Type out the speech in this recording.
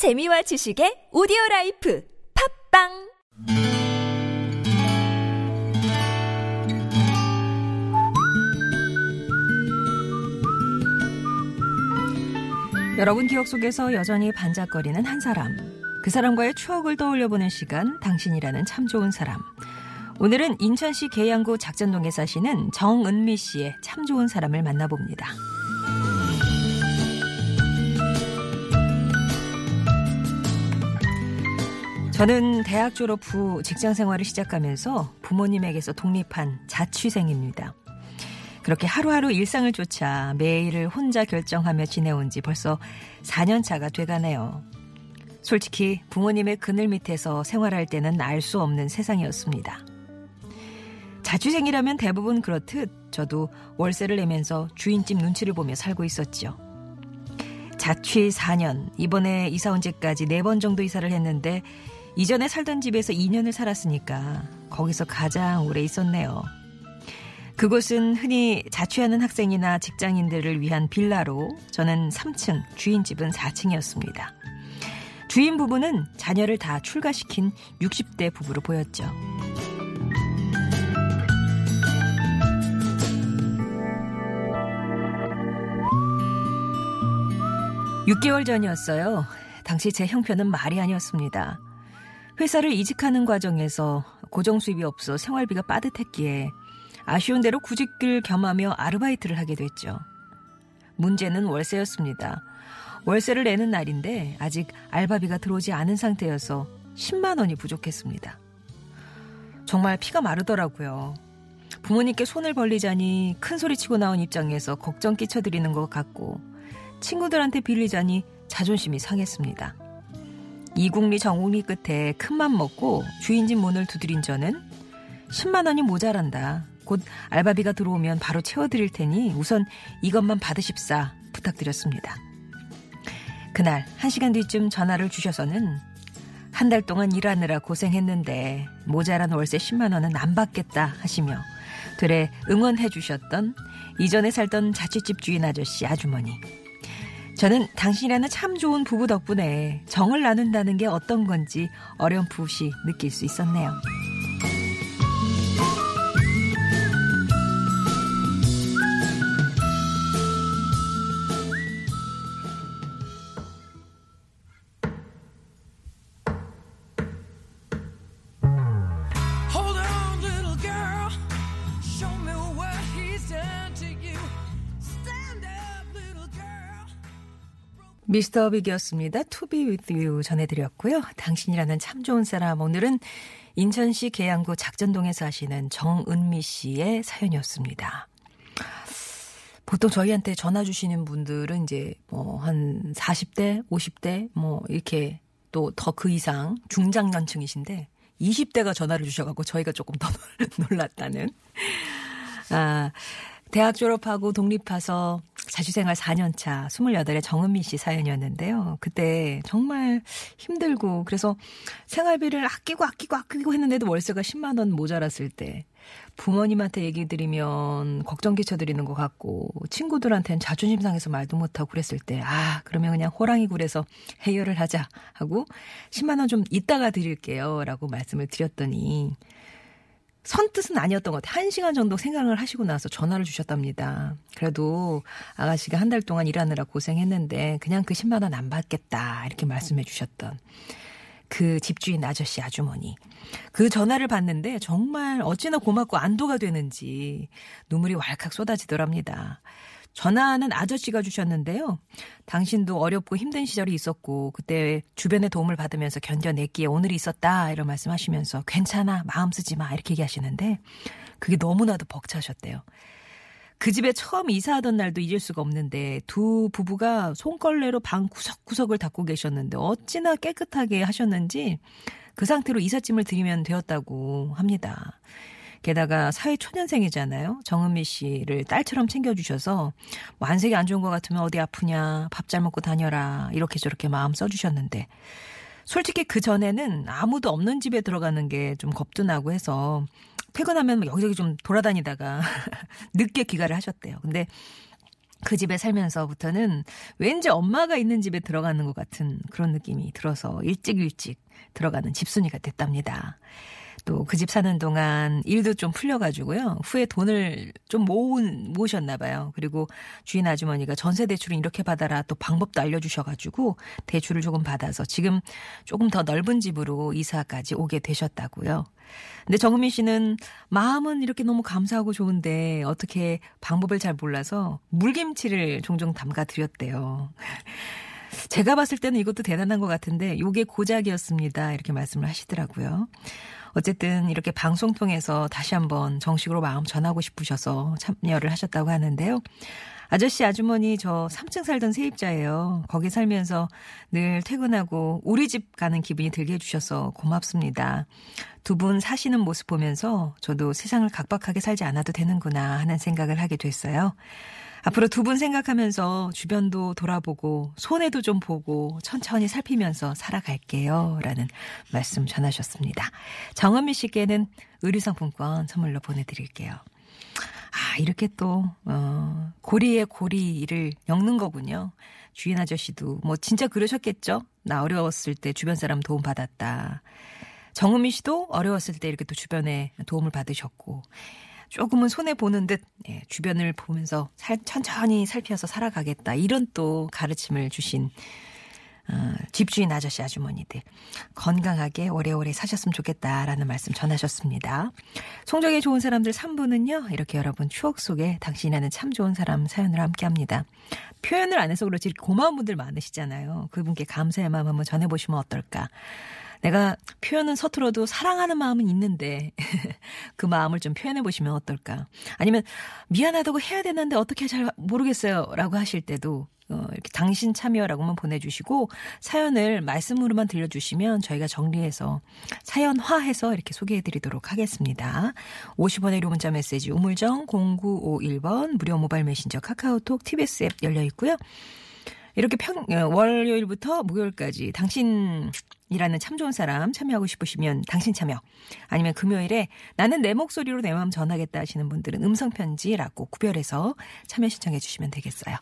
재미와 지식의 오디오 라이프 팟빵 여러분 기억 속에서 여전히 반짝거리는 한 사람. 그 사람과의 추억을 떠올려보는 시간, 당신이라는 참 좋은 사람. 오늘은 인천시 계양구 작전동에 사시는 정은미 씨의 참 좋은 사람을 만나봅니다. 저는 대학 졸업 후 직장 생활을 시작하면서 부모님에게서 독립한 자취생입니다. 그렇게 하루하루 일상을 쫓아 매일을 혼자 결정하며 지내온 지 벌써 4년 차가 돼가네요. 솔직히 부모님의 그늘 밑에서 생활할 때는 알 수 없는 세상이었습니다. 자취생이라면 대부분 그렇듯 저도 월세를 내면서 주인집 눈치를 보며 살고 있었죠. 자취 4년, 이번에 이사 온 지까지 4번 정도 이사를 했는데 이전에 살던 집에서 2년을 살았으니까 거기서 가장 오래 있었네요. 그곳은 흔히 자취하는 학생이나 직장인들을 위한 빌라로 저는 3층, 주인집은 4층이었습니다. 주인 부부는 자녀를 다 출가시킨 60대 부부로 보였죠. 6개월 전이었어요. 당시 제 형편은 말이 아니었습니다. 회사를 이직하는 과정에서 고정 수입이 없어 생활비가 빠듯했기에 아쉬운 대로 구직을 겸하며 아르바이트를 하게 됐죠. 문제는 월세였습니다. 월세를 내는 날인데 아직 알바비가 들어오지 않은 상태여서 10만 원이 부족했습니다. 정말 피가 마르더라고요. 부모님께 손을 벌리자니 큰 소리 치고 나온 입장에서 걱정 끼쳐드리는 것 같고 친구들한테 빌리자니 자존심이 상했습니다. 이국리 정국리 끝에 큰맘 먹고 주인집 문을 두드린 저는 10만 원이 모자란다. 곧 알바비가 들어오면 바로 채워드릴 테니 우선 이것만 받으십사 부탁드렸습니다. 그날 한 시간 뒤쯤 전화를 주셔서는 한 달 동안 일하느라 고생했는데 모자란 월세 10만 원은 안 받겠다 하시며 되레 응원해 주셨던 이전에 살던 자취집 주인 아저씨 아주머니 저는 당신이라는 참 좋은 부부 덕분에 정을 나눈다는 게 어떤 건지 어렴풋이 느낄 수 있었네요. 미스터 빅이었습니다. Be with you 전해드렸고요. 당신이라는 참 좋은 사람. 오늘은 인천시 계양구 작전동에 사시는 정은미 씨의 사연이었습니다. 보통 저희한테 전화 주시는 분들은 이제 뭐 한 40대, 50대 뭐 이렇게 또 더 그 이상 중장년층이신데 20대가 전화를 주셔갖고 저희가 조금 더 놀랐다는. 아, 대학 졸업하고 독립해서 자취생활 4년 차 28의 정은미 씨 사연이었는데요. 그때 정말 힘들고 그래서 생활비를 아끼고 아끼고 아끼고 했는데도 월세가 10만 원 모자랐을 때 부모님한테 얘기 드리면 걱정 끼쳐드리는 것 같고 친구들한테는 자존심 상해서 말도 못하고 그랬을 때 아 그러면 그냥 호랑이 굴에서 해결을 하자 하고 10만 원 좀 이따가 드릴게요 라고 말씀을 드렸더니 선뜻은 아니었던 것 같아요. 한 시간 정도 생각을 하시고 나서 전화를 주셨답니다. 그래도 아가씨가 한 달 동안 일하느라 고생했는데 그냥 그 10만 원 안 받겠다 이렇게 말씀해 주셨던 그 집주인 아저씨 아주머니. 그 전화를 받는데 정말 어찌나 고맙고 안도가 되는지 눈물이 왈칵 쏟아지더랍니다. 전화는 아저씨가 주셨는데요. 당신도 어렵고 힘든 시절이 있었고 그때 주변의 도움을 받으면서 견뎌냈기에 오늘이 있었다 이런 말씀하시면서 괜찮아 마음 쓰지 마 이렇게 얘기하시는데 그게 너무나도 벅차셨대요. 그 집에 처음 이사하던 날도 잊을 수가 없는데 두 부부가 손걸레로 방 구석구석을 닦고 계셨는데 어찌나 깨끗하게 하셨는지 그 상태로 이삿짐을 드리면 되었다고 합니다. 게다가 사회 초년생이잖아요. 정은미 씨를 딸처럼 챙겨주셔서 뭐 안색이 안 좋은 것 같으면 어디 아프냐 밥 잘 먹고 다녀라 이렇게 저렇게 마음 써주셨는데 솔직히 그 전에는 아무도 없는 집에 들어가는 게 좀 겁도 나고 해서 퇴근하면 여기저기 좀 돌아다니다가 늦게 귀가를 하셨대요. 근데 그 집에 살면서부터는 왠지 엄마가 있는 집에 들어가는 것 같은 그런 느낌이 들어서 일찍 일찍 들어가는 집순이가 됐답니다. 또 그 집 사는 동안 일도 좀 풀려가지고요. 후에 돈을 좀 모은, 모으셨나 봐요. 그리고 주인 아주머니가 전세 대출은 이렇게 받아라 또 방법도 알려주셔가지고 대출을 조금 받아서 지금 조금 더 넓은 집으로 이사까지 오게 되셨다고요. 근데 정은미 씨는 마음은 이렇게 너무 감사하고 좋은데 어떻게 방법을 잘 몰라서 물김치를 종종 담가 드렸대요. 제가 봤을 때는 이것도 대단한 것 같은데 요게 고작이었습니다. 이렇게 말씀을 하시더라고요. 어쨌든 이렇게 방송 통해서 다시 한번 정식으로 마음 전하고 싶으셔서 참여를 하셨다고 하는데요. 아저씨 아주머니 저 3층 살던 세입자예요. 거기 살면서 늘 퇴근하고 우리 집 가는 기분이 들게 해주셔서 고맙습니다. 두 분 사시는 모습 보면서 저도 세상을 각박하게 살지 않아도 되는구나 하는 생각을 하게 됐어요. 앞으로 두 분 생각하면서 주변도 돌아보고 손해도 좀 보고 천천히 살피면서 살아갈게요. 라는 말씀 전하셨습니다. 정은미 씨께는 의류상품권 선물로 보내드릴게요. 아, 이렇게 또, 어, 고리에 고리를 엮는 거군요. 주인 아저씨도 뭐 진짜 그러셨겠죠? 나 어려웠을 때 주변 사람 도움 받았다. 정은미 씨도 어려웠을 때 이렇게 또 주변에 도움을 받으셨고, 조금은 손해 보는 듯 예, 주변을 보면서 살, 천천히 살펴서 살아가겠다 이런 또 가르침을 주신 어, 집주인 아저씨 아주머니들 건강하게 오래오래 사셨으면 좋겠다라는 말씀 전하셨습니다. 송정의 좋은 사람들 3부는요. 이렇게 여러분 추억 속에 당신이라는 참 좋은 사람 사연을 함께합니다. 표현을 안 해서 그렇지 고마운 분들 많으시잖아요. 그분께 감사의 마음 한번 전해보시면 어떨까. 내가 표현은 서툴어도 사랑하는 마음은 있는데 그 마음을 좀 표현해 보시면 어떨까? 아니면 미안하다고 해야 되는데 어떻게 잘 모르겠어요라고 하실 때도 어, 이렇게 당신 참여라고만 보내주시고 사연을 말씀으로만 들려주시면 저희가 정리해서 사연화해서 이렇게 소개해드리도록 하겠습니다. 50원의 유료 문자 메시지 우물정 0951번 무료 모바일 메신저 카카오톡 TBS 앱 열려 있고요. 이렇게 평, 어, 월요일부터 목요일까지 당신이라는 참 좋은 사람 참여하고 싶으시면 당신 참여. 아니면 금요일에 나는 내 목소리로 내 마음 전하겠다 하시는 분들은 음성편지라고 구별해서 참여 신청해 주시면 되겠어요.